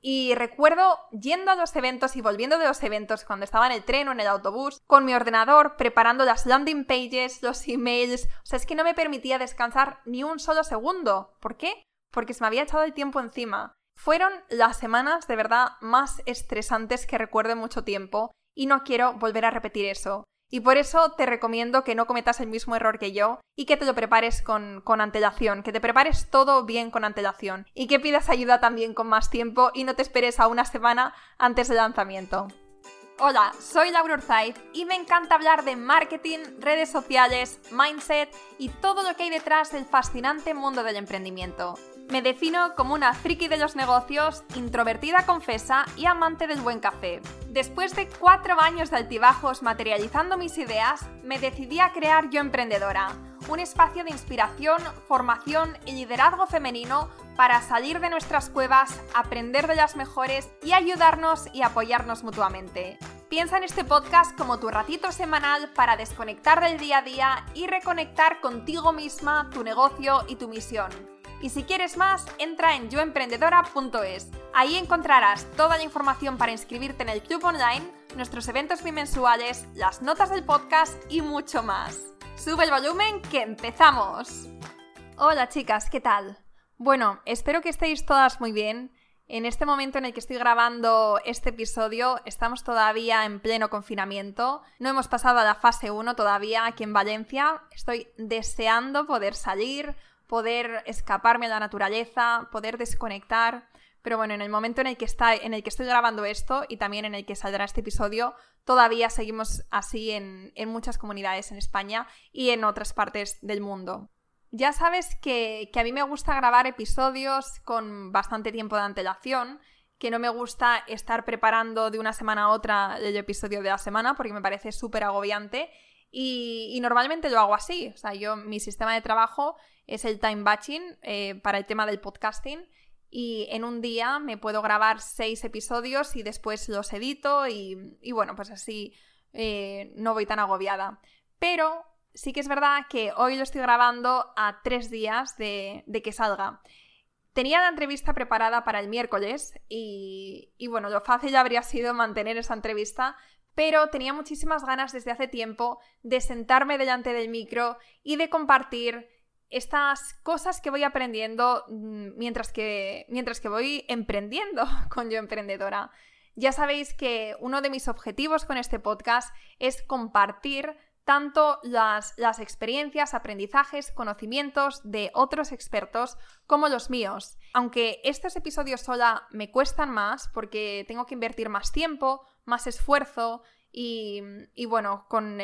Y recuerdo yendo a los eventos y volviendo de los eventos cuando estaba en el tren o en el autobús, con mi ordenador, preparando las landing pages, los emails. O sea, es que no me permitía descansar ni un solo segundo. ¿Por qué? Porque se me había echado el tiempo encima. Fueron las semanas de verdad más estresantes que recuerdo en mucho tiempo y no quiero volver a repetir eso. Y por eso te recomiendo que no cometas el mismo error que yo y que te lo prepares con, con, antelación, que te prepares todo bien con antelación y que pidas ayuda también con más tiempo y no te esperes a una semana antes del lanzamiento. Hola, soy Laura Urzaiz y me encanta hablar de marketing, redes sociales, mindset y todo lo que hay detrás del fascinante mundo del emprendimiento. Me defino como una friki de los negocios, introvertida confesa y amante del buen café. Después de cuatro años de altibajos materializando mis ideas, me decidí a crear Yo Emprendedora, un espacio de inspiración, formación y liderazgo femenino para salir de nuestras cuevas, aprender de las mejores y ayudarnos y apoyarnos mutuamente. Piensa en este podcast como tu ratito semanal para desconectar del día a día y reconectar contigo misma, tu negocio y tu misión. Y si quieres más, entra en yoemprendedora.es. Ahí encontrarás toda la información para inscribirte en el club online, nuestros eventos bimensuales, las notas del podcast y mucho más. Sube el volumen que empezamos. Hola chicas, ¿qué tal? Bueno, espero que estéis todas muy bien. En este momento en el que estoy grabando este episodio, estamos todavía en pleno confinamiento. No hemos pasado a la fase 1 todavía aquí en Valencia. Estoy deseando poder salir, poder escaparme a la naturaleza, poder desconectar. Pero bueno, en el momento en el que, está, en el que estoy grabando esto y también en el que saldrá este episodio, todavía seguimos así en, muchas comunidades en España y en otras partes del mundo. Ya sabes que, a mí me gusta grabar episodios con bastante tiempo de antelación, que no me gusta estar preparando de una semana a otra el episodio de la semana porque me parece súper agobiante y, normalmente lo hago así. O sea, yo, mi sistema de trabajo es el time batching eh, para el tema del podcasting. Y en un día me puedo grabar seis episodios y después los edito y, y bueno, pues así eh, no voy tan agobiada. Pero sí que es verdad que hoy lo estoy grabando a tres días de, de que salga. Tenía la entrevista preparada para el miércoles y, y, bueno, lo fácil habría sido mantener esa entrevista, pero tenía muchísimas ganas desde hace tiempo de sentarme delante del micro y de compartir estas cosas que voy aprendiendo mm, mientras que, mientras que voy emprendiendo con Yo Emprendedora. Ya sabéis que uno de mis objetivos con este podcast es compartir tanto las, las, experiencias, aprendizajes, conocimientos de otros expertos como los míos. Aunque estos episodios sola me cuestan más porque tengo que invertir más tiempo, más esfuerzo y, bueno, con,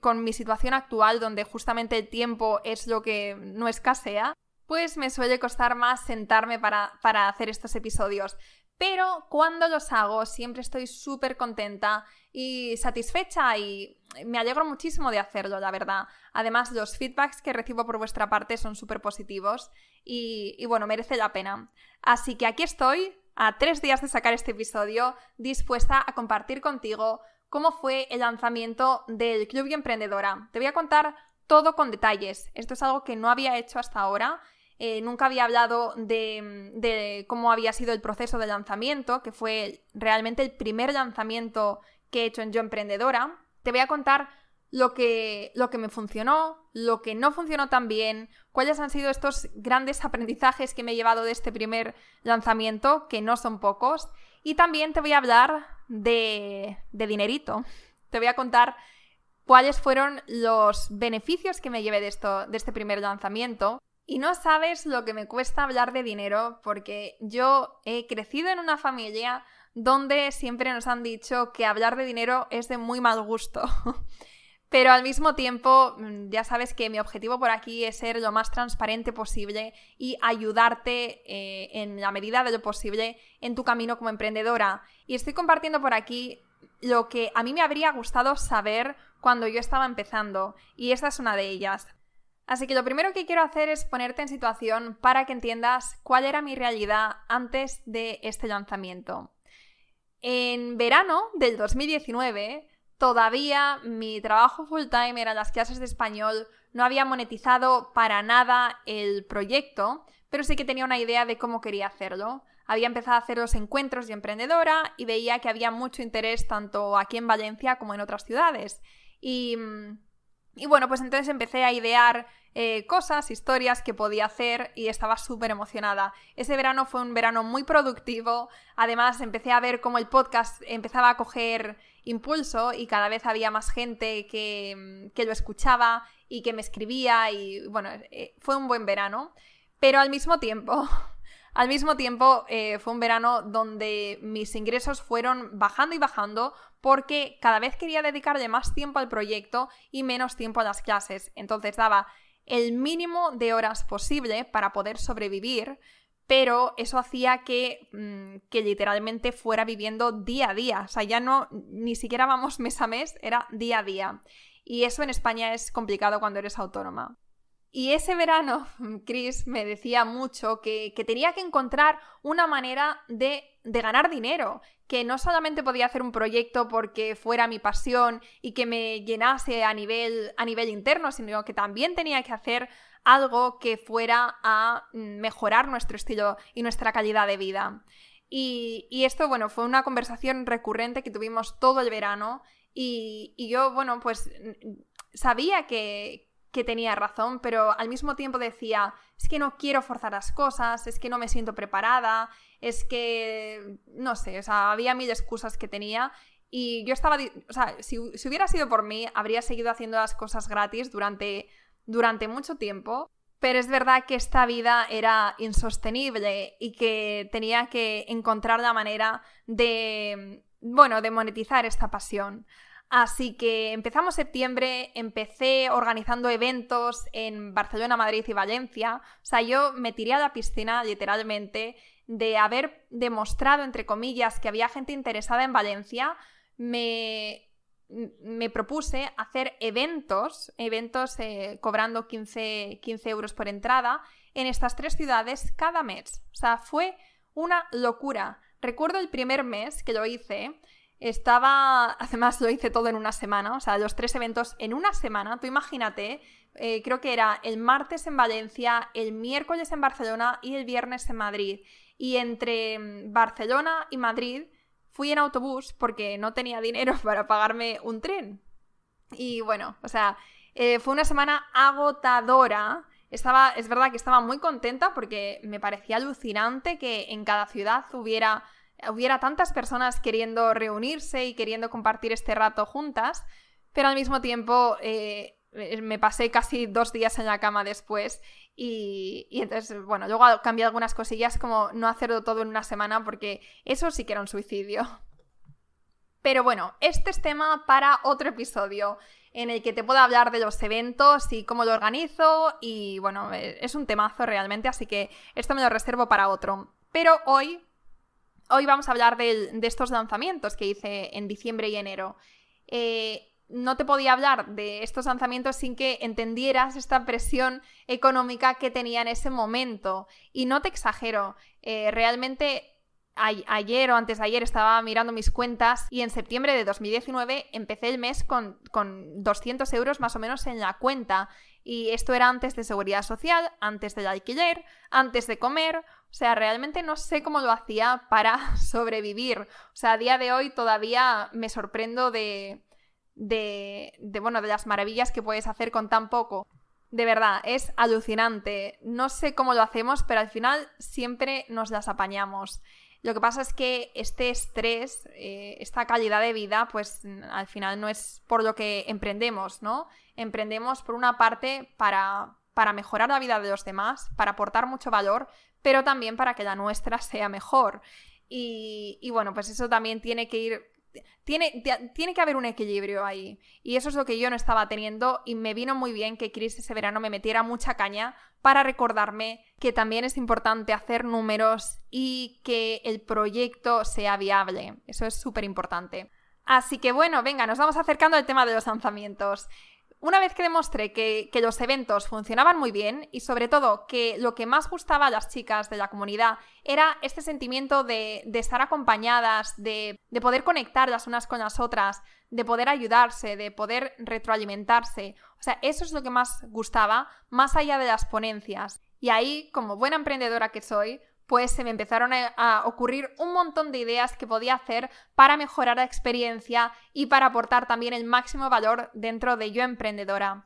con mi situación actual donde justamente el tiempo es lo que no escasea, pues me suele costar más sentarme para, para hacer estos episodios. Pero cuando los hago siempre estoy súper contenta y satisfecha y me alegro muchísimo de hacerlo, la verdad. Además, los feedbacks que recibo por vuestra parte son súper positivos y, y bueno, merece la pena. Así que aquí estoy a tres días de sacar este episodio, dispuesta a compartir contigo cómo fue el lanzamiento del Club y Emprendedora. Te voy a contar todo con detalles. Esto es algo que no había hecho hasta ahora. Eh, nunca había hablado de, de, cómo había sido el proceso de lanzamiento, que fue realmente el primer lanzamiento que he hecho en Yo Emprendedora. Te voy a contar lo que, lo que me funcionó, lo que no funcionó tan bien, cuáles han sido estos grandes aprendizajes que me he llevado de este primer lanzamiento, que no son pocos, y también te voy a hablar de, de dinerito. Te voy a contar cuáles fueron los beneficios que me llevé de, esto, de este primer lanzamiento. Y no sabes lo que me cuesta hablar de dinero porque yo he crecido en una familia donde siempre nos han dicho que hablar de dinero es de muy mal gusto. Pero al mismo tiempo, mm, ya sabes que mi objetivo por aquí es ser lo más transparente posible y ayudarte eh, en la medida de lo posible en tu camino como emprendedora. Y estoy compartiendo por aquí lo que a mí me habría gustado saber cuando yo estaba empezando, y esta es una de ellas. Así que lo primero que quiero hacer es ponerte en situación para que entiendas cuál era mi realidad antes de este lanzamiento. En verano del 2019 todavía mi trabajo full time era las clases de español, no había monetizado para nada el proyecto, pero sí que tenía una idea de cómo quería hacerlo. había empezado a hacer los encuentros de emprendedora y veía que había mucho interés tanto aquí en Valencia como en otras ciudades. Y, y bueno, pues entonces empecé a idear eh, cosas, historias que podía hacer y estaba súper emocionada. Ese verano fue un verano muy productivo, además empecé a ver cómo el podcast empezaba a coger impulso y cada vez había más gente que, que lo escuchaba y que me escribía y bueno, eh, fue un buen verano, pero al mismo tiempo Al mismo tiempo, eh, fue un verano donde mis ingresos fueron bajando y bajando porque cada vez quería dedicarle más tiempo al proyecto y menos tiempo a las clases. Entonces daba el mínimo de horas posible para poder sobrevivir, pero eso hacía que, mm, que, literalmente fuera viviendo día a día. O sea, ya no, ni siquiera vamos mes a mes, era día a día. Y eso en España es complicado cuando eres autónoma. Y ese verano, Chris me decía mucho que, tenía que encontrar una manera de, ganar dinero, que no solamente podía hacer un proyecto porque fuera mi pasión y que me llenase a nivel, a nivel interno, sino que también tenía que hacer algo que fuera a mejorar nuestro estilo y nuestra calidad de vida. Y, esto, bueno, fue una conversación recurrente que tuvimos todo el verano y, y yo, bueno, pues sabía que, que tenía razón, pero al mismo tiempo decía, es que no quiero forzar las cosas, es que no me siento preparada, es que, no sé, o sea, había mil excusas que tenía y yo estaba, o sea, si, hubiera sido por mí, habría seguido haciendo las cosas gratis durante, durante mucho tiempo, pero es verdad que esta vida era insostenible y que tenía que encontrar la manera de, bueno, de monetizar esta pasión. Así que empezamos septiembre, empecé organizando eventos en Barcelona, Madrid y Valencia. O sea, yo me tiré a la piscina literalmente de haber demostrado, entre comillas, que había gente interesada en Valencia. Me, me propuse hacer eventos, eventos eh, cobrando 15, 15 euros por entrada en estas tres ciudades cada mes. O sea, fue una locura. Recuerdo el primer mes que lo hice, estaba, además lo hice todo en una semana, o sea, los tres eventos en una semana, tú imagínate, eh, creo que era el martes en Valencia, el miércoles en Barcelona y el viernes en Madrid. Y entre mm, Barcelona y Madrid fui en autobús porque no tenía dinero para pagarme un tren. Y bueno, o sea, eh, fue una semana agotadora. Estaba, es verdad que estaba muy contenta porque me parecía alucinante que en cada ciudad hubiera hubiera tantas personas queriendo reunirse y queriendo compartir este rato juntas, pero al mismo tiempo eh, me pasé casi dos días en la cama después y, entonces, bueno, luego cambié algunas cosillas como no hacerlo todo en una semana porque eso sí que era un suicidio. Pero bueno, este es tema para otro episodio en el que te puedo hablar de los eventos y cómo lo organizo y bueno, es un temazo realmente, así que esto me lo reservo para otro. Pero hoy hoy vamos a hablar de, estos lanzamientos que hice en diciembre y enero. Eh, no te podía hablar de estos lanzamientos sin que entendieras esta presión económica que tenía en ese momento. Y no te exagero, eh, realmente ayer o antes de ayer estaba mirando mis cuentas y en septiembre de 2019 empecé el mes con, con 200 euros más o menos en la cuenta. Y esto era antes de seguridad social, antes del alquiler, antes de comer. O sea, realmente no sé cómo lo hacía para sobrevivir. O sea, a día de hoy todavía me sorprendo de, de, de, bueno, de las maravillas que puedes hacer con tan poco. De verdad, es alucinante. No sé cómo lo hacemos, pero al final siempre nos las apañamos. Lo que pasa es que este estrés, eh, esta calidad de vida, pues al final no es por lo que emprendemos, ¿no? Emprendemos por una parte para, para mejorar la vida de los demás, para aportar mucho valor, pero también para que la nuestra sea mejor. Y, y bueno, pues eso también tiene que ir tiene, tiene, que haber un equilibrio ahí. Y eso es lo que yo no estaba teniendo y me vino muy bien que Chris ese verano me metiera mucha caña para recordarme que también es importante hacer números y que el proyecto sea viable. Eso es súper importante. Así que bueno, venga, nos vamos acercando al tema de los lanzamientos una vez que demostré que, los eventos funcionaban muy bien y sobre todo que lo que más gustaba a las chicas de la comunidad era este sentimiento de, estar acompañadas, de, de, poder conectar las unas con las otras, de poder ayudarse, de poder retroalimentarse. O sea, eso es lo que más gustaba, más allá de las ponencias. Y ahí, como buena emprendedora que soy, pues se me empezaron a, ocurrir un montón de ideas que podía hacer para mejorar la experiencia y para aportar también el máximo valor dentro de Yo Emprendedora.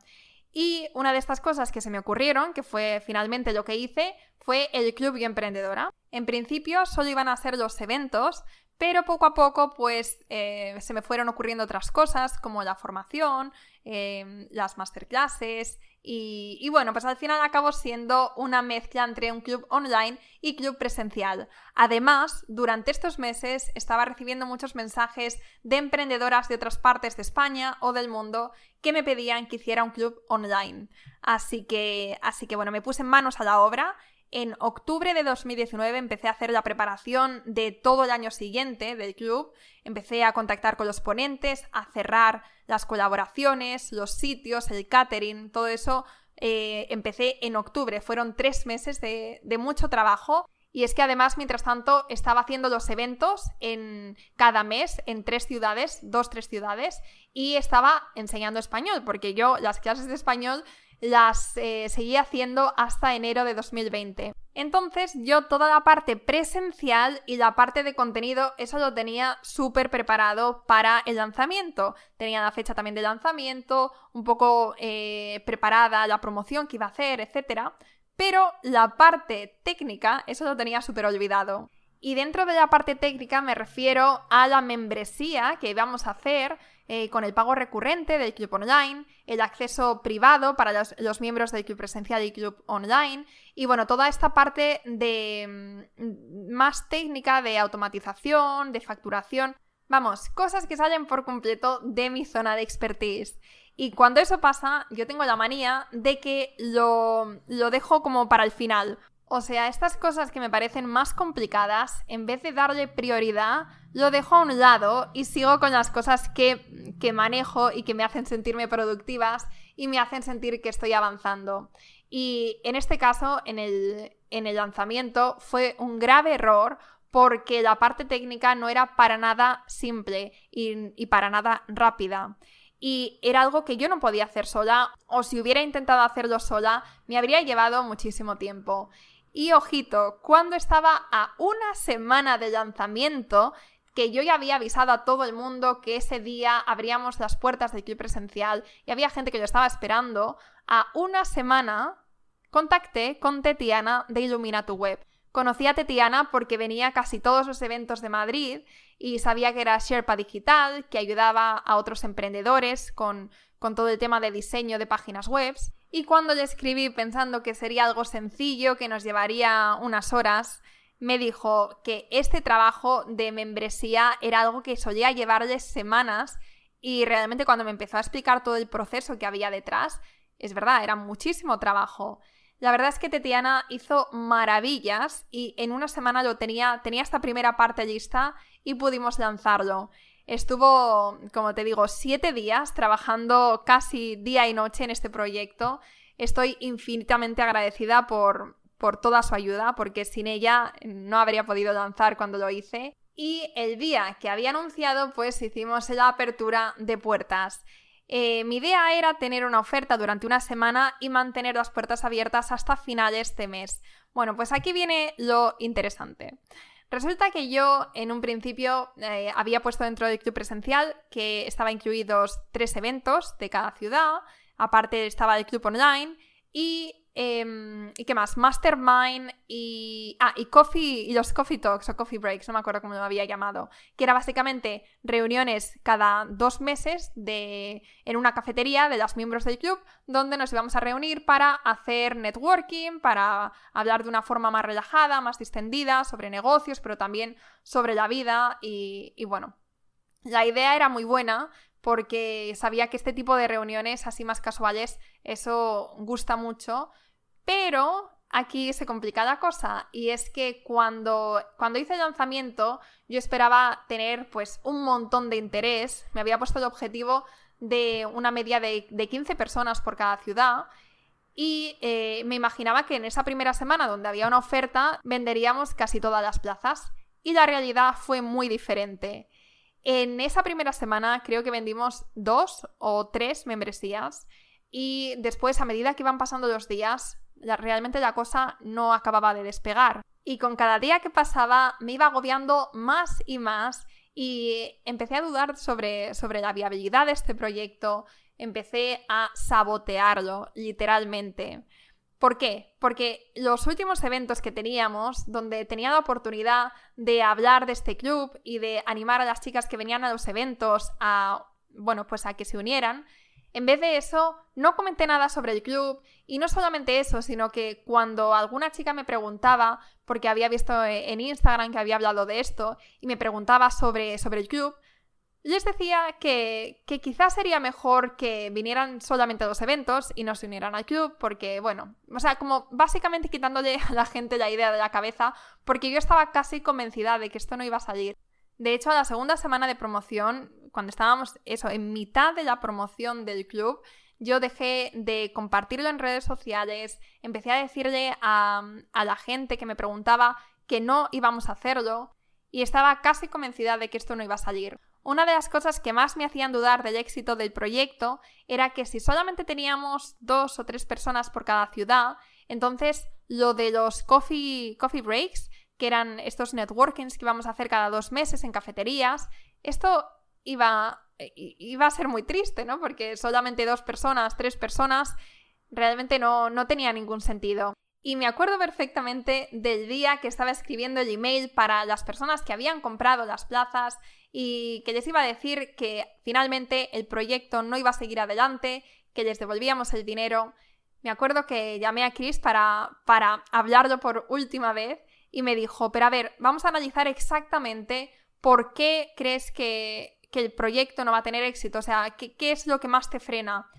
Y una de estas cosas que se me ocurrieron, que fue finalmente lo que hice, fue el Club Yo Emprendedora. En principio solo iban a ser los eventos, pero poco a poco pues eh, se me fueron ocurriendo otras cosas como la formación, eh, las masterclasses y, bueno, pues al final acabó siendo una mezcla entre un club online y club presencial. Además, durante estos meses estaba recibiendo muchos mensajes de emprendedoras de otras partes de España o del mundo que me pedían que hiciera un club online. Así que, así que bueno, me puse manos a la obra en octubre de 2019 empecé a hacer la preparación de todo el año siguiente del club. Empecé a contactar con los ponentes, a cerrar las colaboraciones, los sitios, el catering, todo eso. Eh, empecé en octubre. Fueron tres meses de, de mucho trabajo. Y es que además, mientras tanto, estaba haciendo los eventos en cada mes en tres ciudades, dos, tres ciudades, y estaba enseñando español, porque yo las clases de español las eh, seguí haciendo hasta enero de 2020. Entonces yo toda la parte presencial y la parte de contenido, eso lo tenía súper preparado para el lanzamiento. Tenía la fecha también de lanzamiento, un poco eh, preparada la promoción que iba a hacer, etc. Pero la parte técnica, eso lo tenía súper olvidado. Y dentro de la parte técnica me refiero a la membresía que íbamos a hacer eh, con el pago recurrente del club online, el acceso privado para los, miembros del club presencial y club online, y bueno, toda esta parte de mm, más técnica de automatización, de facturación, vamos, cosas que salen por completo de mi zona de expertise. Y cuando eso pasa, yo tengo la manía de que lo, lo dejo como para el final. O sea, estas cosas que me parecen más complicadas, en vez de darle prioridad, lo dejo a un lado y sigo con las cosas que, que manejo y que me hacen sentirme productivas y me hacen sentir que estoy avanzando. Y en este caso, en el, en el lanzamiento, fue un grave error porque la parte técnica no era para nada simple y, y, para nada rápida. Y era algo que yo no podía hacer sola, o si hubiera intentado hacerlo sola, me habría llevado muchísimo tiempo. Y ojito, cuando estaba a una semana de lanzamiento, que yo ya había avisado a todo el mundo que ese día abríamos las puertas del club presencial y había gente que lo estaba esperando, a una semana contacté con Tetiana de Ilumina tu Web. Conocí a Tetiana porque venía a casi todos los eventos de Madrid y sabía que era Sherpa Digital, que ayudaba a otros emprendedores con, con todo el tema de diseño de páginas web. Y cuando le escribí pensando que sería algo sencillo, que nos llevaría unas horas, me dijo que este trabajo de membresía era algo que solía llevarle semanas y realmente cuando me empezó a explicar todo el proceso que había detrás, es verdad, era muchísimo trabajo. La verdad es que Tetiana hizo maravillas y en una semana lo tenía, tenía esta primera parte lista y pudimos lanzarlo. Estuvo, como te digo, siete días trabajando casi día y noche en este proyecto. Estoy infinitamente agradecida por, por toda su ayuda, porque sin ella no habría podido lanzar cuando lo hice. Y el día que había anunciado, pues hicimos la apertura de puertas. Eh, mi idea era tener una oferta durante una semana y mantener las puertas abiertas hasta finales de mes. Bueno, pues aquí viene lo interesante. Resulta que yo en un principio eh, había puesto dentro del club presencial que estaba incluidos tres eventos de cada ciudad, aparte estaba el club online y Em, ¿Y qué más? Mastermind y. Ah, y Coffee. Y los Coffee Talks o Coffee Breaks, no me acuerdo cómo lo había llamado. Que era básicamente reuniones cada dos meses de, en una cafetería de los miembros del club, donde nos íbamos a reunir para hacer networking, para hablar de una forma más relajada, más distendida, sobre negocios, pero también sobre la vida. Y, y bueno, la idea era muy buena, porque sabía que este tipo de reuniones así más casuales, eso gusta mucho, pero aquí se complica la cosa y es que cuando, cuando hice el lanzamiento yo esperaba tener pues un montón de interés, me había puesto el objetivo de una media de, 15 personas por cada ciudad. Y eh, me imaginaba que en esa primera semana donde había una oferta venderíamos casi todas las plazas. Y la realidad fue muy diferente. En esa primera semana creo que vendimos dos o tres membresías. Y después a medida que iban pasando los días realmente la cosa no acababa de despegar. Y con cada día que pasaba me iba agobiando más y más y empecé a dudar sobre, sobre la viabilidad de este proyecto, empecé a sabotearlo, literalmente. ¿Por qué? Porque los últimos eventos que teníamos, donde tenía la oportunidad de hablar de este club y de animar a las chicas que venían a los eventos a, bueno, pues a que se unieran, en vez de eso, no comenté nada sobre el club y no solamente eso, sino que cuando alguna chica me preguntaba, porque había visto en Instagram que había hablado de esto, y me preguntaba sobre, sobre el club, les decía que, que, quizás sería mejor que vinieran solamente a los eventos y no se unieran al club, porque, bueno, o sea, como básicamente quitándole a la gente la idea de la cabeza, porque yo estaba casi convencida de que esto no iba a salir. De hecho, a la segunda semana de promoción, cuando estábamos eso, en mitad de la promoción del club, yo dejé de compartirlo en redes sociales, empecé a decirle a, la gente que me preguntaba que no íbamos a hacerlo y estaba casi convencida de que esto no iba a salir. Una de las cosas que más me hacían dudar del éxito del proyecto era que si solamente teníamos dos o tres personas por cada ciudad, entonces lo de los coffee, coffee breaks que eran estos networkings que íbamos a hacer cada dos meses en cafeterías, esto iba, iba a ser muy triste, ¿no? Porque solamente dos personas, tres personas, realmente no, no tenía ningún sentido. Y me acuerdo perfectamente del día que estaba escribiendo el email para las personas que habían comprado las plazas y que les iba a decir que finalmente el proyecto no iba a seguir adelante, que les devolvíamos el dinero. Me acuerdo que llamé a Chris para, para hablarlo por última vez y me dijo, pero a ver, vamos a analizar exactamente por qué crees que, el proyecto no va a tener éxito, o sea, ¿qué, ¿qué, es lo que más te frena?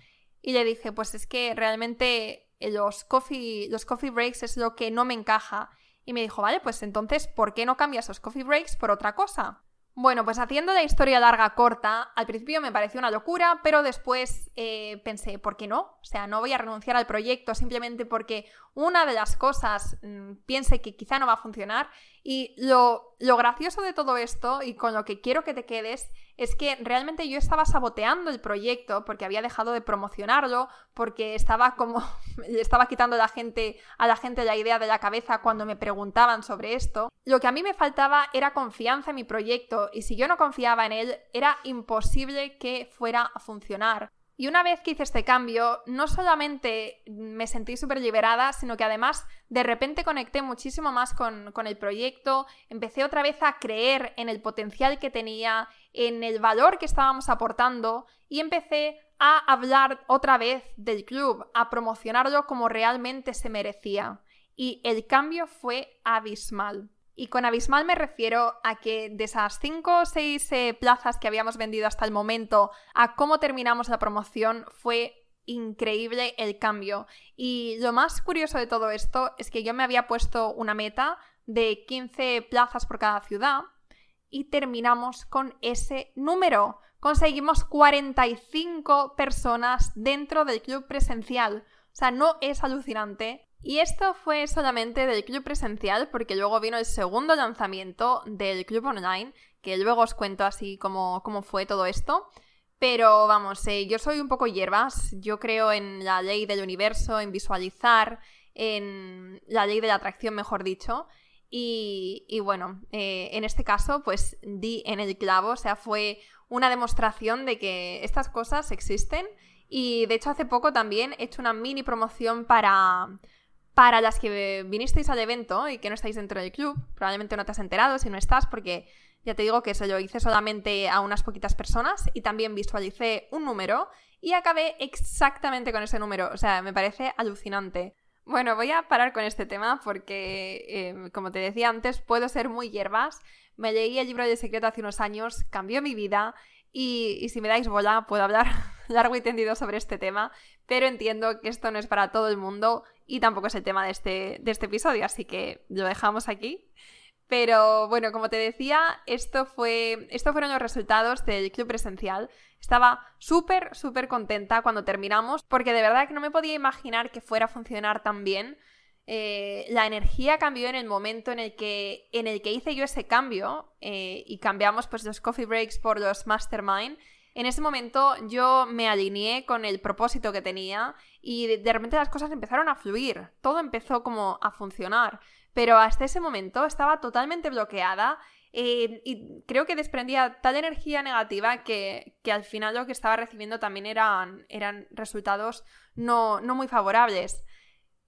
Y le dije, pues es que realmente los coffee, los coffee breaks es lo que no me encaja. Y me dijo, vale, pues entonces, ¿por qué no cambias los coffee breaks por otra cosa? Bueno, pues haciendo la historia larga corta, al principio me pareció una locura, pero después eh, pensé, ¿por qué no? O sea, no voy a renunciar al proyecto simplemente porque una de las cosas mm, piense que quizá no va a funcionar. Y lo, lo gracioso de todo esto, y con lo que quiero que te quedes, es que realmente yo estaba saboteando el proyecto porque había dejado de promocionarlo, porque estaba como le estaba quitando la gente a la gente la idea de la cabeza cuando me preguntaban sobre esto. Lo que a mí me faltaba era confianza en mi proyecto y si yo no confiaba en él era imposible que fuera a funcionar. Y una vez que hice este cambio, no solamente me sentí súper liberada, sino que además de repente conecté muchísimo más con, con, el proyecto, empecé otra vez a creer en el potencial que tenía, en el valor que estábamos aportando y empecé a hablar otra vez del club, a promocionarlo como realmente se merecía. Y el cambio fue abismal. Y con abismal me refiero a que de esas 5 o 6 eh, plazas que habíamos vendido hasta el momento a cómo terminamos la promoción fue increíble el cambio. Y lo más curioso de todo esto es que yo me había puesto una meta de 15 plazas por cada ciudad y terminamos con ese número. Conseguimos 45 personas dentro del club presencial. O sea, no es alucinante. Y esto fue solamente del club presencial porque luego vino el segundo lanzamiento del club online, que luego os cuento así cómo, cómo fue todo esto. Pero vamos, eh, yo soy un poco hierbas, yo creo en la ley del universo, en visualizar, en la ley de la atracción, mejor dicho. Y, bueno, eh, en este caso, pues di en el clavo, o sea, fue una demostración de que estas cosas existen. Y de hecho, hace poco también he hecho una mini promoción para, para las que vinisteis al evento y que no estáis dentro del club, probablemente no te has enterado si no estás, porque ya te digo que eso lo hice solamente a unas poquitas personas y también visualicé un número y acabé exactamente con ese número. O sea, me parece alucinante. Bueno, voy a parar con este tema porque, em, como te decía antes, puedo ser muy hierbas. Me leí el libro de secreto hace unos años, cambió mi vida y, y si me dais bola puedo hablar largo y tendido sobre este tema, pero entiendo que esto no es para todo el mundo y tampoco es el tema de este, de este episodio, así que lo dejamos aquí. Pero bueno, como te decía, esto fue, estos fueron los resultados del club presencial. Estaba súper, súper contenta cuando terminamos, porque de verdad que no me podía imaginar que fuera a funcionar tan bien. Eh, la energía cambió en el momento en el que, en el que hice yo ese cambio eh, y cambiamos pues los coffee breaks por los mastermind en ese momento yo me alineé con el propósito que tenía y de, repente las cosas empezaron a fluir, todo empezó como a funcionar. pero hasta ese momento estaba totalmente bloqueada eh, y creo que desprendía tal energía negativa que, al final lo que estaba recibiendo también eran, eran resultados no, no muy favorables.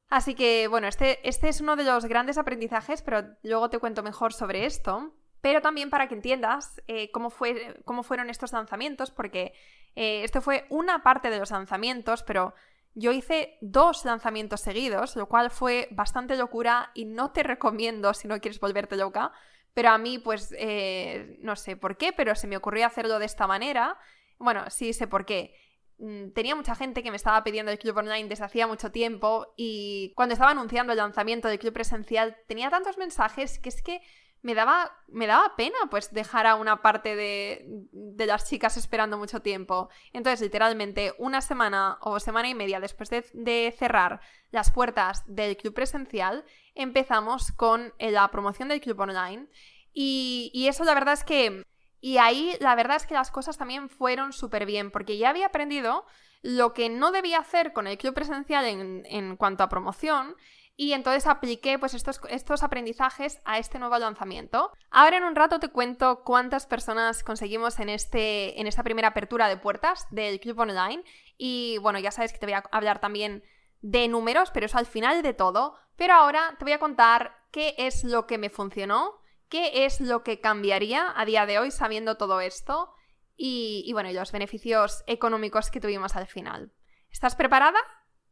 Así que, bueno, este, este es uno de los grandes aprendizajes, pero luego te cuento mejor sobre esto. Pero también para que entiendas eh, cómo, fue, cómo fueron estos lanzamientos, porque eh, esto fue una parte de los lanzamientos, pero yo hice dos lanzamientos seguidos, lo cual fue bastante locura y no te recomiendo si no quieres volverte loca. Pero a mí, pues, eh, no sé por qué, pero se me ocurrió hacerlo de esta manera. Bueno, sí sé por qué. Mm, tenía mucha gente que me estaba pidiendo el club online desde hacía mucho tiempo y cuando estaba anunciando el lanzamiento del club presencial tenía tantos mensajes que es que me daba, me daba pena pues dejar a una parte de, de, las chicas esperando mucho tiempo. Entonces, literalmente, una semana o semana y media después de, de cerrar las puertas del club presencial, empezamos con la promoción del club online. Y, y eso la verdad es que y ahí la verdad es que las cosas también fueron súper bien, porque ya había aprendido lo que no debía hacer con el club presencial en, cuanto a promoción, y entonces apliqué pues estos, estos, aprendizajes a este nuevo lanzamiento. Ahora en un rato te cuento cuántas personas conseguimos en, este, en esta primera apertura de puertas del club online. Y bueno, ya sabes que te voy a hablar también de números, pero eso al final de todo. Pero ahora te voy a contar qué es lo que me funcionó qué es lo que cambiaría a día de hoy sabiendo todo esto y, y bueno, los beneficios económicos que tuvimos al final. ¿Estás preparada?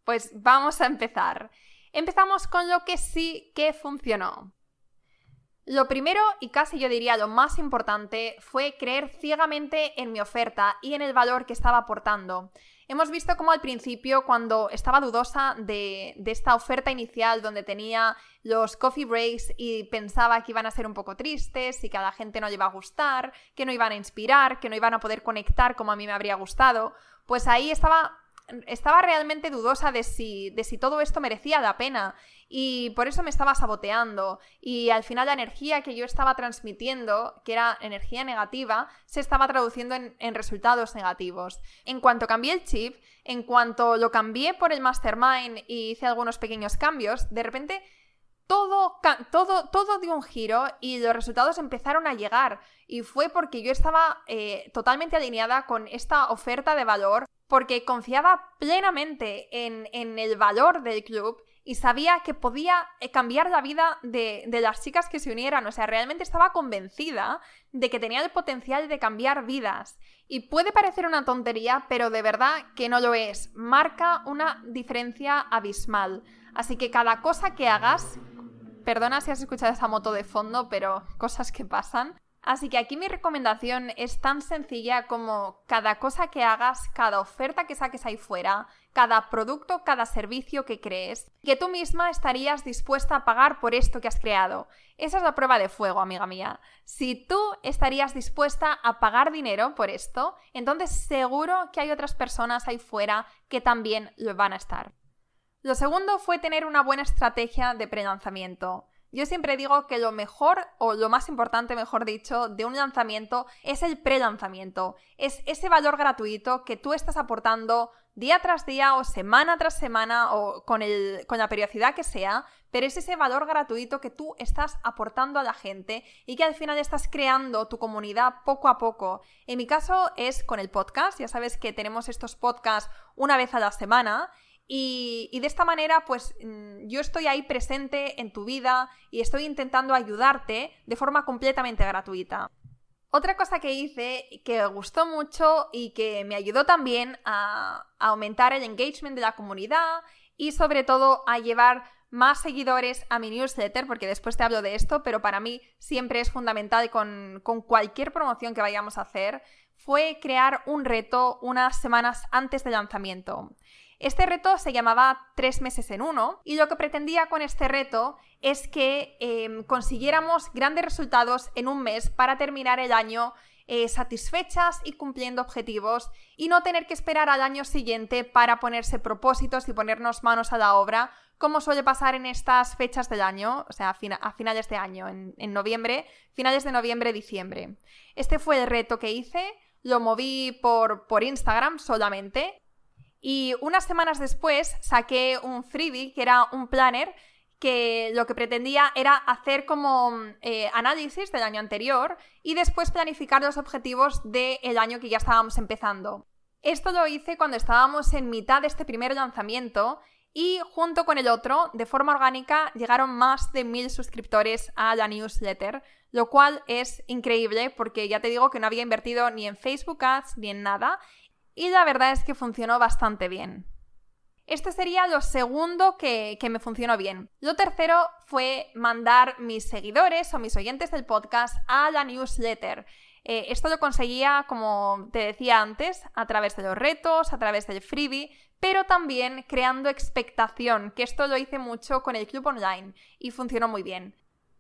Pues vamos a empezar. Empezamos con lo que sí que funcionó. Lo primero y casi yo diría lo más importante fue creer ciegamente en mi oferta y en el valor que estaba aportando. Hemos visto cómo al principio, cuando estaba dudosa de, esta oferta inicial donde tenía los coffee breaks y pensaba que iban a ser un poco tristes y que a la gente no le iba a gustar, que no iban a inspirar, que no iban a poder conectar como a mí me habría gustado, pues ahí estaba estaba realmente dudosa de si, de si todo esto merecía la pena y por eso me estaba saboteando y al final la energía que yo estaba transmitiendo, que era energía negativa, se estaba traduciendo en, resultados negativos. En cuanto cambié el chip, en cuanto lo cambié por el mastermind y hice algunos pequeños cambios, de repente todo, todo, todo dio un giro y los resultados empezaron a llegar. Y fue porque yo estaba eh, totalmente alineada con esta oferta de valor, porque confiaba plenamente en, en el valor del club y sabía que podía eh, cambiar la vida de, de, las chicas que se unieran. O sea, realmente estaba convencida de que tenía el potencial de cambiar vidas. Y puede parecer una tontería, pero de verdad que no lo es. Marca una diferencia abismal. Así que cada cosa que hagas, Perdona si has escuchado esa moto de fondo, pero cosas que pasan. Así que aquí mi recomendación es tan sencilla como cada cosa que hagas, cada oferta que saques ahí fuera, cada producto, cada servicio que crees, que tú misma estarías dispuesta a pagar por esto que has creado. Esa es la prueba de fuego, amiga mía. Si tú estarías dispuesta a pagar dinero por esto, entonces seguro que hay otras personas ahí fuera que también lo van a estar. Lo segundo fue tener una buena estrategia de pre-lanzamiento. Yo siempre digo que lo mejor, o lo más importante, mejor dicho, de un lanzamiento es el pre-lanzamiento. Es ese valor gratuito que tú estás aportando día tras día o semana tras semana o con, con la periodicidad que sea, pero es ese valor gratuito que tú estás aportando a la gente y que al final estás creando tu comunidad poco a poco. En mi caso es con el podcast, ya sabes que tenemos estos podcasts una vez a la semana y, de esta manera, pues mm, yo estoy ahí presente en tu vida y estoy intentando ayudarte de forma completamente gratuita. Otra cosa que hice que gustó mucho y que me ayudó también a, aumentar el engagement de la comunidad y sobre todo a llevar más seguidores a mi newsletter, porque después te hablo de esto, pero para mí siempre es fundamental con, con cualquier promoción que vayamos a hacer, fue crear un reto unas semanas antes del lanzamiento. Este reto se llamaba Tres meses en uno y lo que pretendía con este reto es que em, consiguiéramos grandes resultados en un mes para terminar el año eh, satisfechas y cumpliendo objetivos y no tener que esperar al año siguiente para ponerse propósitos y ponernos manos a la obra, como suele pasar en estas fechas del año, o sea, a, finales de año, en, en noviembre, finales de noviembre, diciembre. Este fue el reto que hice, lo moví por, por Instagram solamente y unas semanas después saqué un freebie, que era un planner, que lo que pretendía era hacer como eh, análisis del año anterior y después planificar los objetivos del año que ya estábamos empezando. Esto lo hice cuando estábamos en mitad de este primer lanzamiento y junto con el otro, de forma orgánica, llegaron más de mil suscriptores a la newsletter, lo cual es increíble porque ya te digo que no había invertido ni en Facebook Ads ni en nada y la verdad es que funcionó bastante bien. Esto sería lo segundo que, me funcionó bien. Lo tercero fue mandar mis seguidores o mis oyentes del podcast a la newsletter. Eh, esto lo conseguía, como te decía antes, a través de los retos, a través del freebie, pero también creando expectación, que esto lo hice mucho con el club online y funcionó muy bien.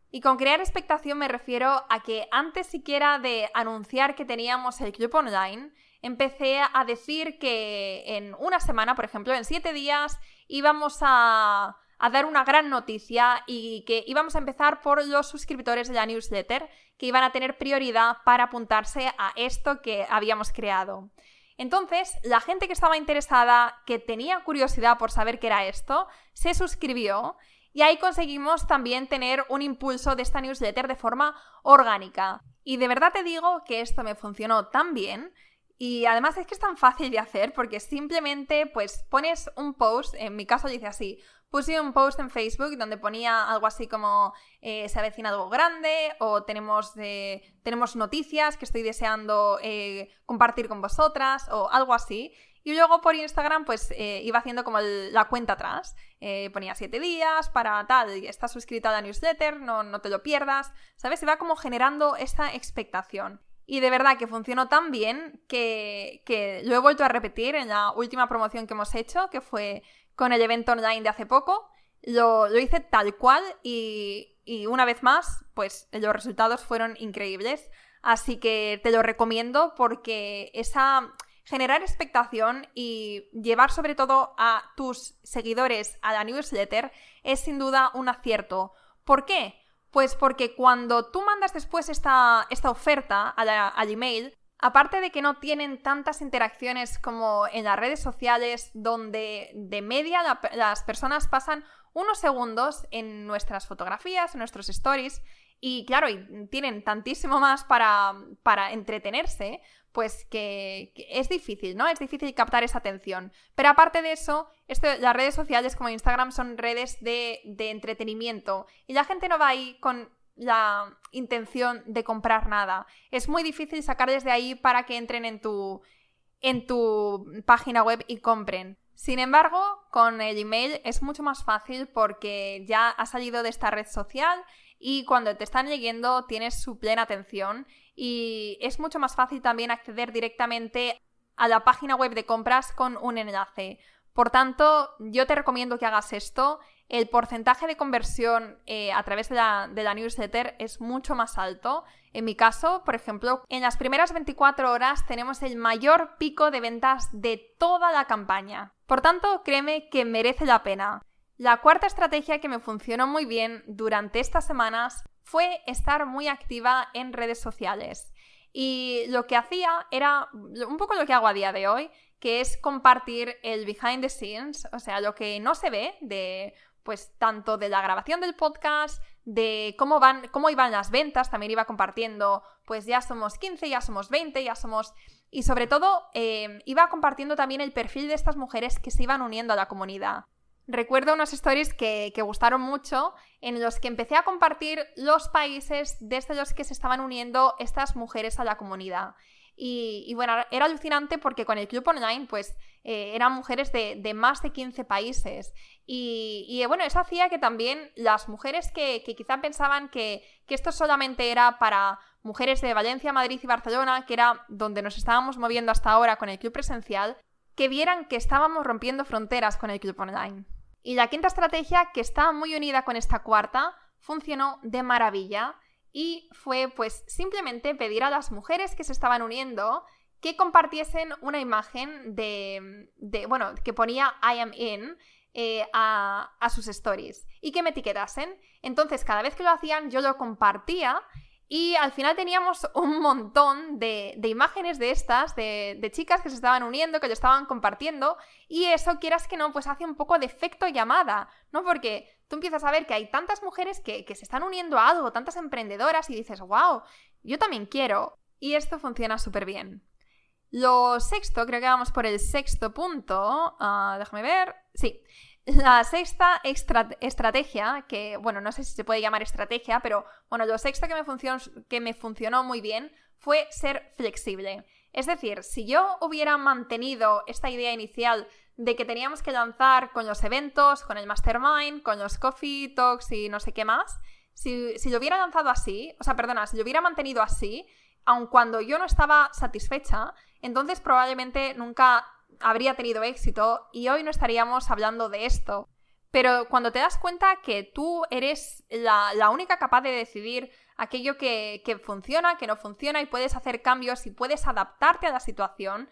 Y con crear expectación me refiero a que antes siquiera de anunciar que teníamos el club online, empecé a decir que en una semana, por ejemplo, en siete días, íbamos a, a dar una gran noticia y que íbamos a empezar por los suscriptores de la newsletter, que iban a tener prioridad para apuntarse a esto que habíamos creado. Entonces, la gente que estaba interesada, que tenía curiosidad por saber qué era esto, se suscribió y ahí conseguimos también tener un impulso de esta newsletter de forma orgánica. Y de verdad te digo que esto me funcionó tan bien y además es que es tan fácil de hacer porque simplemente pues pones un post, en mi caso dice así, puse un post en Facebook donde ponía algo así como eh, se avecina algo grande o tenemos, eh, tenemos noticias que estoy deseando eh, compartir con vosotras o algo así. Y luego por Instagram pues iba haciendo como la cuenta atrás. ponía siete días para tal, estás suscrita a la newsletter, no, no te lo pierdas, ¿sabes? Iba como generando esta expectación. Y de verdad que funcionó tan bien que, que, lo he vuelto a repetir en la última promoción que hemos hecho, que fue con el evento online de hace poco. Lo, lo hice tal cual y, y, una vez más, pues los resultados fueron increíbles. Así que te lo recomiendo porque esa generar expectación y llevar sobre todo a tus seguidores a la newsletter es sin duda un acierto. ¿Por qué? Pues porque cuando tú mandas después esta, esta oferta al email, aparte de que no tienen tantas interacciones como en las redes sociales, donde de media las personas pasan unos segundos en nuestras fotografías, en nuestros stories, y claro, tienen tantísimo más para, para entretenerse, pues que, es difícil, ¿no? Es difícil captar esa atención. Pero aparte de eso, las redes sociales como Instagram son redes de, de entretenimiento y la gente no va ahí con la intención de comprar nada. Es muy difícil sacarles de ahí para que entren en tu, en tu página web y compren. Sin embargo, con el email es mucho más fácil porque ya ha salido de esta red social y cuando te están leyendo tienes su plena atención y es mucho más fácil también acceder directamente a la página web de compras con un enlace. Por tanto, yo te recomiendo que hagas esto. El porcentaje de conversión eh, a través de la, de la, newsletter es mucho más alto. En mi caso, por ejemplo, en las primeras 24 horas tenemos el mayor pico de ventas de toda la campaña. Por tanto, créeme que merece la pena. La cuarta estrategia que me funcionó muy bien durante estas semanas fue estar muy activa en redes sociales. Y lo que hacía era un poco lo que hago a día de hoy, que es compartir el behind the scenes, o sea, lo que no se ve de pues tanto de la grabación del podcast, de cómo van, cómo iban las ventas, también iba compartiendo, pues ya somos 15, ya somos 20, ya somos... Y sobre todo, eh, iba compartiendo también el perfil de estas mujeres que se iban uniendo a la comunidad. Recuerdo unos stories que, gustaron mucho en los que empecé a compartir los países desde los que se estaban uniendo estas mujeres a la comunidad. Y, bueno, era alucinante porque con el club online, pues eh, eran mujeres de, más de 15 países. Y, bueno, eso hacía que también las mujeres que, quizá pensaban que, que, esto solamente era para mujeres de Valencia, Madrid y Barcelona, que era donde nos estábamos moviendo hasta ahora con el club presencial, que vieran que estábamos rompiendo fronteras con el club online. Y la quinta estrategia, que está muy unida con esta cuarta, funcionó de maravilla y fue pues simplemente pedir a las mujeres que se estaban uniendo que compartiesen una imagen de, bueno, que ponía I am in eh, a, a sus stories y que me etiquetasen. Entonces, cada vez que lo hacían, yo lo compartía Y al final teníamos un montón de, imágenes de estas, de, chicas que se estaban uniendo, que lo estaban compartiendo, y eso, quieras que no, pues hace un poco de efecto llamada, ¿no? Porque tú empiezas a ver que hay tantas mujeres que, que se están uniendo a algo, tantas emprendedoras, y dices, wow, yo también quiero. Y esto funciona súper bien. Lo sexto, creo que vamos por el sexto punto. Uh, déjame ver. Sí. La sexta estrategia, que bueno, no sé si se puede llamar estrategia, pero bueno, lo sexto que me, funcionó, que me funcionó muy bien fue ser flexible. Es decir, si yo hubiera mantenido esta idea inicial de que teníamos que lanzar con los eventos, con el mastermind, con los coffee talks y no sé qué más, si, si lo hubiera lanzado así, o sea, perdona, si lo hubiera mantenido así, aun cuando yo no estaba satisfecha, entonces probablemente nunca habría tenido éxito y hoy no estaríamos hablando de esto. Pero cuando te das cuenta que tú eres la, única capaz de decidir aquello que, funciona, que no funciona y puedes hacer cambios y puedes adaptarte a la situación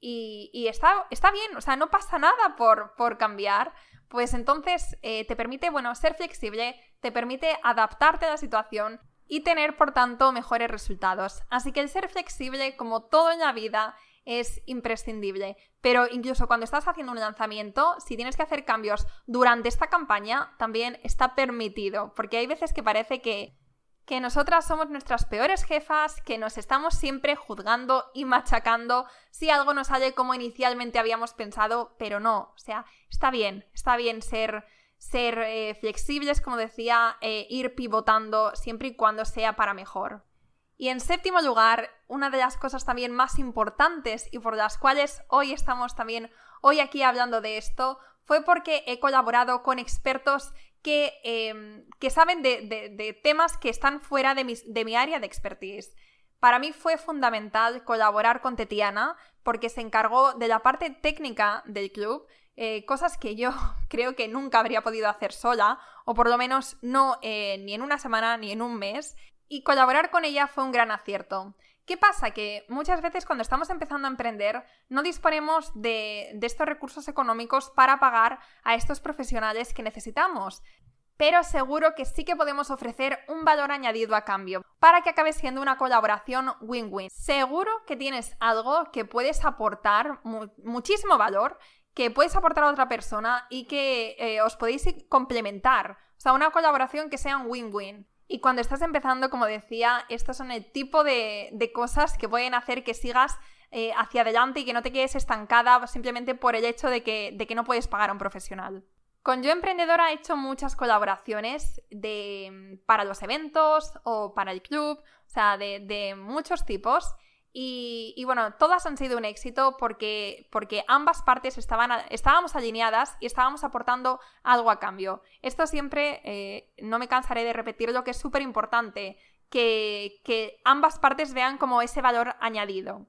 y, está, está, bien, o sea, no pasa nada por, por cambiar, pues entonces eh, te permite, bueno, ser flexible, te permite adaptarte a la situación y tener, por tanto, mejores resultados. Así que el ser flexible, como todo en la vida, es imprescindible. Pero incluso cuando estás haciendo un lanzamiento, si tienes que hacer cambios durante esta campaña, también está permitido, porque hay veces que parece que que nosotras somos nuestras peores jefas, que nos estamos siempre juzgando y machacando si algo no sale como inicialmente habíamos pensado, pero no, o sea, está bien, está bien ser ser eh, flexibles, como decía, eh, ir pivotando siempre y cuando sea para mejor. Y en séptimo lugar, una de las cosas también más importantes y por las cuales hoy estamos también hoy aquí hablando de esto, fue porque he colaborado con expertos que, em, que saben de, temas que están fuera de, de mi área de expertise. Para mí fue fundamental colaborar con Tetiana porque se encargó de la parte técnica del club eh, cosas que yo creo que nunca habría podido hacer sola, o por lo menos no eh, ni en una semana ni en un mes, y colaborar con ella fue un gran acierto. ¿Qué pasa? Que muchas veces cuando estamos empezando a emprender no disponemos de, estos recursos económicos para pagar a estos profesionales que necesitamos pero seguro que sí que podemos ofrecer un valor añadido a cambio para que acabe siendo una colaboración win-win. Seguro que tienes algo que puedes aportar muchísimo valor que puedes aportar a otra persona y que eh, os podéis complementar. O sea, una colaboración que sea un win-win. Y cuando estás empezando, como decía, estos son el tipo de, cosas que pueden hacer que sigas eh, hacia adelante y que no te quedes estancada simplemente por el hecho de que, de que no puedes pagar a un profesional. Con Yo Emprendedora he hecho muchas colaboraciones de, para los eventos o para el club, o sea, de, de muchos tipos. Y, bueno, todas han sido un éxito porque, porque ambas partes estaban, estábamos alineadas y estábamos aportando algo a cambio. Esto siempre, eh, no me cansaré de repetirlo, que es súper importante, que, que ambas partes vean como ese valor añadido.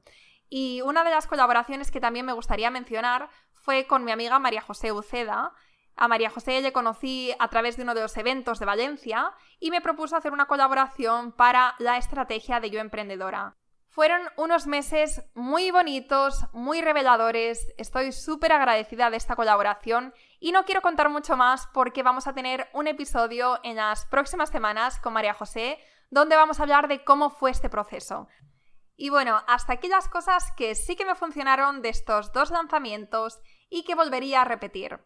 Y una de las colaboraciones que también me gustaría mencionar fue con mi amiga María José Uceda. A María José le conocí a través de uno de los eventos de Valencia y me propuso hacer una colaboración para la estrategia de Yo Emprendedora. Fueron unos meses muy bonitos, muy reveladores, estoy súper agradecida de esta colaboración y no quiero contar mucho más porque vamos a tener un episodio en las próximas semanas con María José donde vamos a hablar de cómo fue este proceso. Y bueno, hasta aquí las cosas que sí que me funcionaron de estos dos lanzamientos y que volvería a repetir.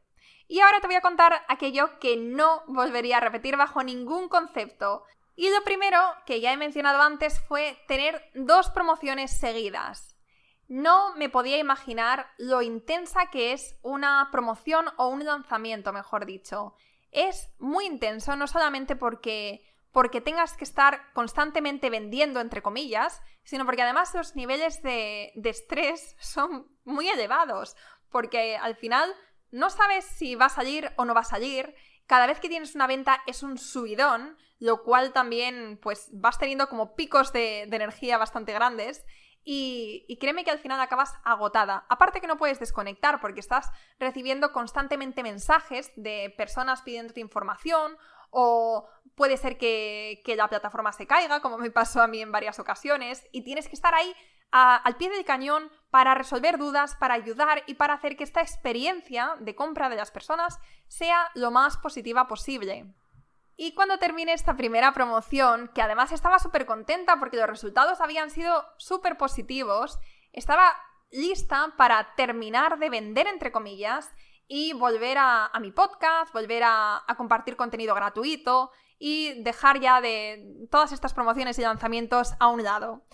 Y ahora te voy a contar aquello que no volvería a repetir bajo ningún concepto, y lo primero que ya he mencionado antes fue tener dos promociones seguidas. No me podía imaginar lo intensa que es una promoción o un lanzamiento, mejor dicho. Es muy intenso, no solamente porque, porque tengas que estar constantemente vendiendo, entre comillas, sino porque además los niveles de, de estrés son muy elevados, porque al final no sabes si va a salir o no va a salir, cada vez que tienes una venta es un subidón, lo cual también pues vas teniendo como picos de, energía bastante grandes. Y, y, créeme que al final acabas agotada. Aparte que no puedes desconectar porque estás recibiendo constantemente mensajes de personas pidiéndote información o puede ser que, que, la plataforma se caiga, como me pasó a mí en varias ocasiones, y tienes que estar ahí al pie del cañón para resolver dudas, para ayudar y para hacer que esta experiencia de compra de las personas sea lo más positiva posible. Y cuando terminé esta primera promoción, que además estaba súper contenta porque los resultados habían sido súper positivos, estaba lista para terminar de vender, entre comillas, y volver a, mi podcast, volver a, compartir contenido gratuito y dejar ya de todas estas promociones y lanzamientos a un lado.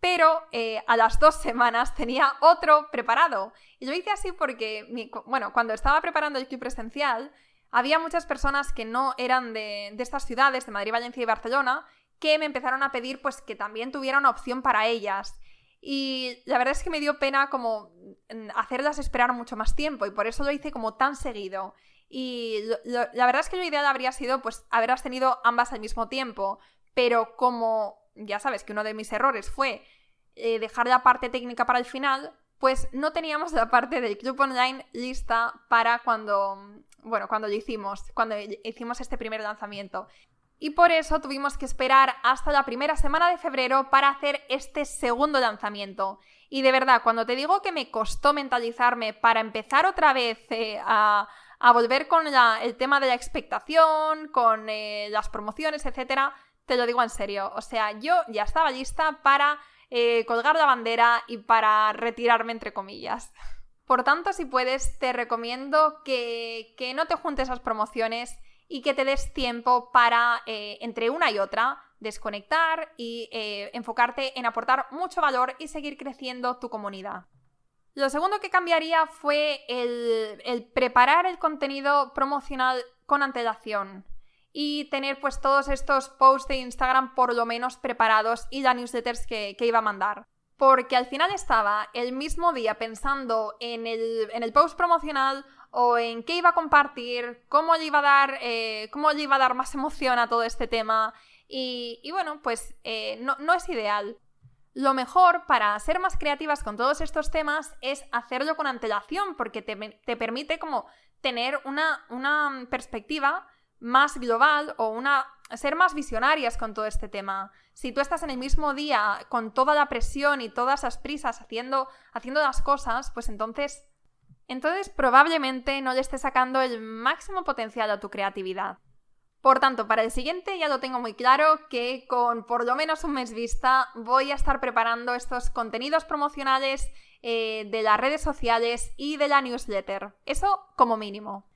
Pero eh, a las dos semanas tenía otro preparado. Y lo hice así porque, bueno, cuando estaba preparando el club presencial, había muchas personas que no eran de, estas ciudades, de Madrid, Valencia y Barcelona, que me empezaron a pedir pues que también tuviera una opción para ellas. Y la verdad es que me dio pena como mm, hacerlas esperar mucho más tiempo y por eso lo hice como tan seguido. Y la verdad es que lo ideal habría sido pues haberlas tenido ambas al mismo tiempo, pero como ya sabes que uno de mis errores fue eh, dejar la parte técnica para el final, pues no teníamos la parte del club online lista para cuando, bueno, cuando lo hicimos, cuando hicimos este primer lanzamiento. Y por eso tuvimos que esperar hasta la primera semana de febrero para hacer este segundo lanzamiento. Y de verdad, cuando te digo que me costó mentalizarme para empezar otra vez eh, a, volver con el tema de la expectación, con eh, las promociones, etc., te lo digo en serio. O sea, yo ya estaba lista para eh, colgar la bandera y para retirarme entre comillas. Por tanto, si puedes, te recomiendo que, no te juntes esas promociones y que te des tiempo para, eh, entre una y otra, desconectar y eh, enfocarte en aportar mucho valor y seguir creciendo tu comunidad. Lo segundo que cambiaría fue el preparar el contenido promocional con antelación y tener pues todos estos posts de Instagram por lo menos preparados y las newsletters que, iba a mandar. Porque al final estaba el mismo día pensando en el, en el post promocional o en qué iba a compartir, cómo le iba a dar, eh, cómo iba a dar más emoción a todo este tema. Y, bueno, pues eh, no, es ideal. Lo mejor para ser más creativas con todos estos temas es hacerlo con antelación, porque te, te permite como tener una, una perspectiva más global o una ser más visionarias con todo este tema. Si tú estás en el mismo día con toda la presión y todas las prisas haciendo, haciendo las cosas, pues entonces entonces probablemente no le estés sacando el máximo potencial a tu creatividad. Por tanto, para el siguiente ya lo tengo muy claro que con por lo menos un mes vista voy a estar preparando estos contenidos promocionales eh, de las redes sociales y de la newsletter. Eso como mínimo.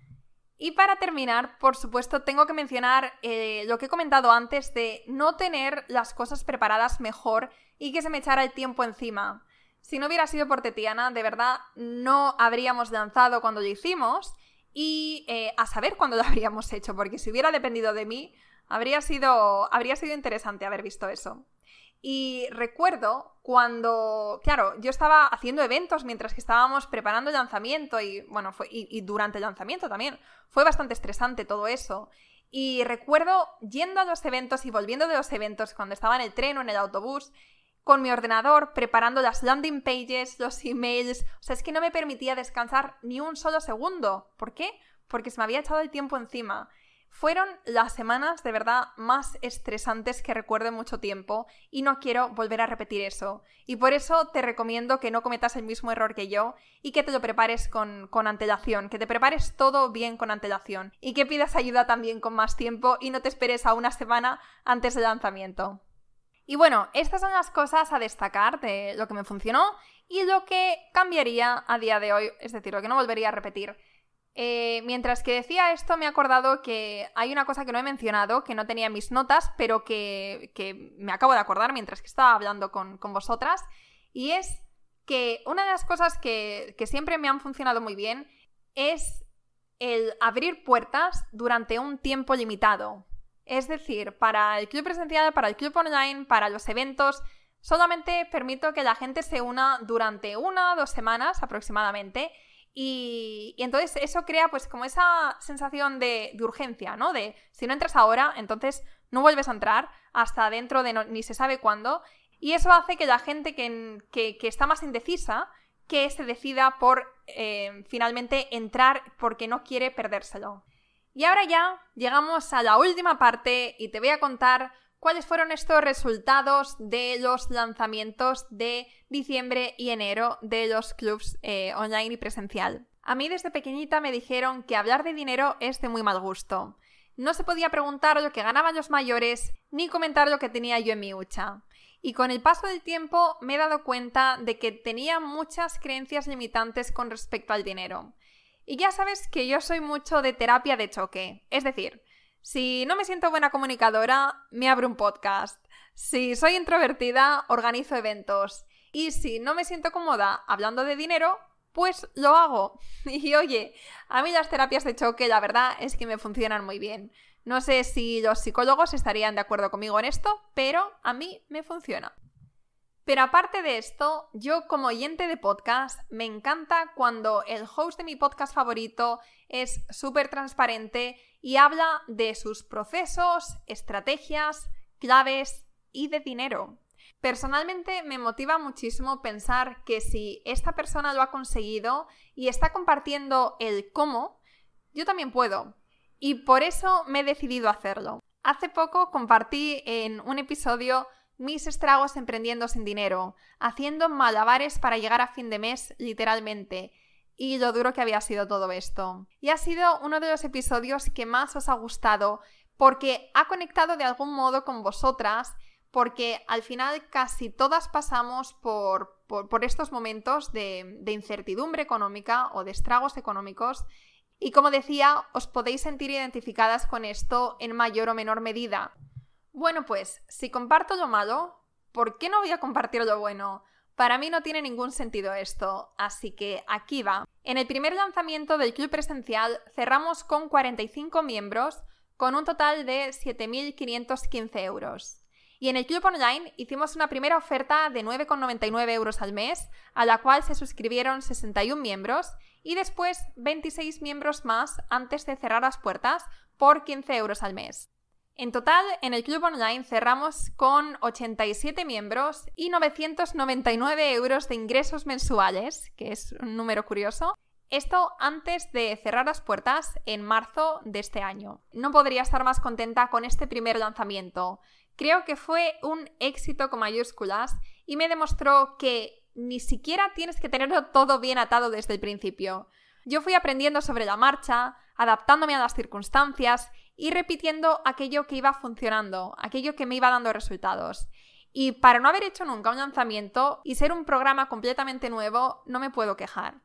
Y para terminar, por supuesto, tengo que mencionar eh, lo que he comentado antes de no tener las cosas preparadas mejor y que se me echara el tiempo encima. Si no hubiera sido por Tetiana, de verdad no habríamos lanzado cuando lo hicimos y eh, a saber cuándo lo habríamos hecho, porque si hubiera dependido de mí, habría sido, habría sido interesante haber visto eso. Y recuerdo cuando, claro, yo estaba haciendo eventos mientras que estábamos preparando el lanzamiento y, bueno, fue, y, durante el lanzamiento también. Fue bastante estresante todo eso. Y recuerdo yendo a los eventos y volviendo de los eventos cuando estaba en el tren o en el autobús, con mi ordenador preparando las landing pages, los emails. O sea, es que no me permitía descansar ni un solo segundo. ¿Por qué? Porque se me había echado el tiempo encima. Fueron las semanas de verdad más estresantes que recuerdo en mucho tiempo y no quiero volver a repetir eso. Y por eso te recomiendo que no cometas el mismo error que yo y que te lo prepares con, con antelación, que te prepares todo bien con antelación y que pidas ayuda también con más tiempo y no te esperes a una semana antes del lanzamiento. Y bueno, estas son las cosas a destacar de lo que me funcionó y lo que cambiaría a día de hoy, es decir, lo que no volvería a repetir. Eh, mientras que decía esto, me he acordado que hay una cosa que no he mencionado, que no tenía en mis notas, pero que, me acabo de acordar mientras que estaba hablando con, vosotras, y es que una de las cosas que, que siempre me han funcionado muy bien es el abrir puertas durante un tiempo limitado. Es decir, para el club presencial, para el club online, para los eventos, solamente permito que la gente se una durante una o dos semanas aproximadamente y, entonces eso crea pues como esa sensación de, urgencia, ¿no? De si no entras ahora, entonces no vuelves a entrar hasta dentro de ni se sabe cuándo. Y eso hace que la gente que, está más indecisa, que se decida por eh, finalmente entrar porque no quiere perdérselo. Y ahora ya llegamos a la última parte y te voy a contar cuáles fueron estos resultados de los lanzamientos de diciembre y enero de los clubs eh, online y presencial. A mí desde pequeñita me dijeron que hablar de dinero es de muy mal gusto. no se podía preguntar lo que ganaban los mayores ni comentar lo que tenía yo en mi hucha. Y con el paso del tiempo me he dado cuenta de que tenía muchas creencias limitantes con respecto al dinero. Y ya sabes que yo soy mucho de terapia de choque. Es decir, si no me siento buena comunicadora, me abro un podcast. Si soy introvertida, organizo eventos. Y si no me siento cómoda hablando de dinero, pues lo hago. Y oye, a mí las terapias de choque la verdad es que me funcionan muy bien. No sé si los psicólogos estarían de acuerdo conmigo en esto, pero a mí me funciona. Pero aparte de esto, yo como oyente de podcast me encanta cuando el host de mi podcast favorito es súper transparente y habla de sus procesos, estrategias, claves y de dinero. Personalmente me motiva muchísimo pensar que si esta persona lo ha conseguido y está compartiendo el cómo, yo también puedo. Y por eso me he decidido hacerlo. Hace poco compartí en un episodio mis estragos emprendiendo sin dinero, haciendo malabares para llegar a fin de mes literalmente, y lo duro que había sido todo esto. Y ha sido uno de los episodios que más os ha gustado porque ha conectado de algún modo con vosotras porque al final casi todas pasamos por, estos momentos de, de incertidumbre económica o de estragos económicos y como decía, os podéis sentir identificadas con esto en mayor o menor medida. Bueno, pues si comparto lo malo, ¿por qué no voy a compartir lo bueno? Para mí no tiene ningún sentido esto, así que aquí va. En el primer lanzamiento del club presencial cerramos con 45 miembros, con un total de 7.515 euros. Y en el club online hicimos una primera oferta de 9,99 euros al mes, a la cual se suscribieron 61 miembros, y después 26 miembros más antes de cerrar las puertas por 15 euros al mes. En total, en el club online cerramos con 87 miembros y 999 euros de ingresos mensuales, que es un número curioso. Esto antes de cerrar las puertas en marzo de este año. No podría estar más contenta con este primer lanzamiento. Creo que fue un éxito con mayúsculas y me demostró que ni siquiera tienes que tenerlo todo bien atado desde el principio. Yo fui aprendiendo sobre la marcha, adaptándome a las circunstancias y repitiendo aquello que iba funcionando, aquello que me iba dando resultados. Y para no haber hecho nunca un lanzamiento y ser un programa completamente nuevo, no me puedo quejar.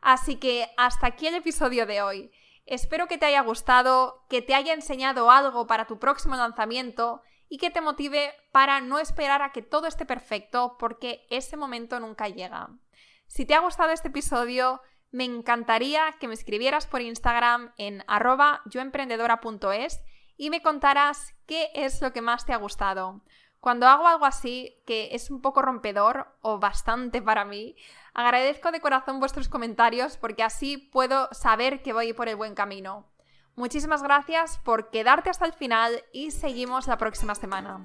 Así que hasta aquí el episodio de hoy. Espero que te haya gustado, que te haya enseñado algo para tu próximo lanzamiento y que te motive para no esperar a que todo esté perfecto porque ese momento nunca llega. Si te ha gustado este episodio, me encantaría que me escribieras por Instagram en arroba yoemprendedora.es y me contaras qué es lo que más te ha gustado. Cuando hago algo así, que es un poco rompedor o bastante para mí, agradezco de corazón vuestros comentarios porque así puedo saber que voy por el buen camino. Muchísimas gracias por quedarte hasta el final y seguimos la próxima semana.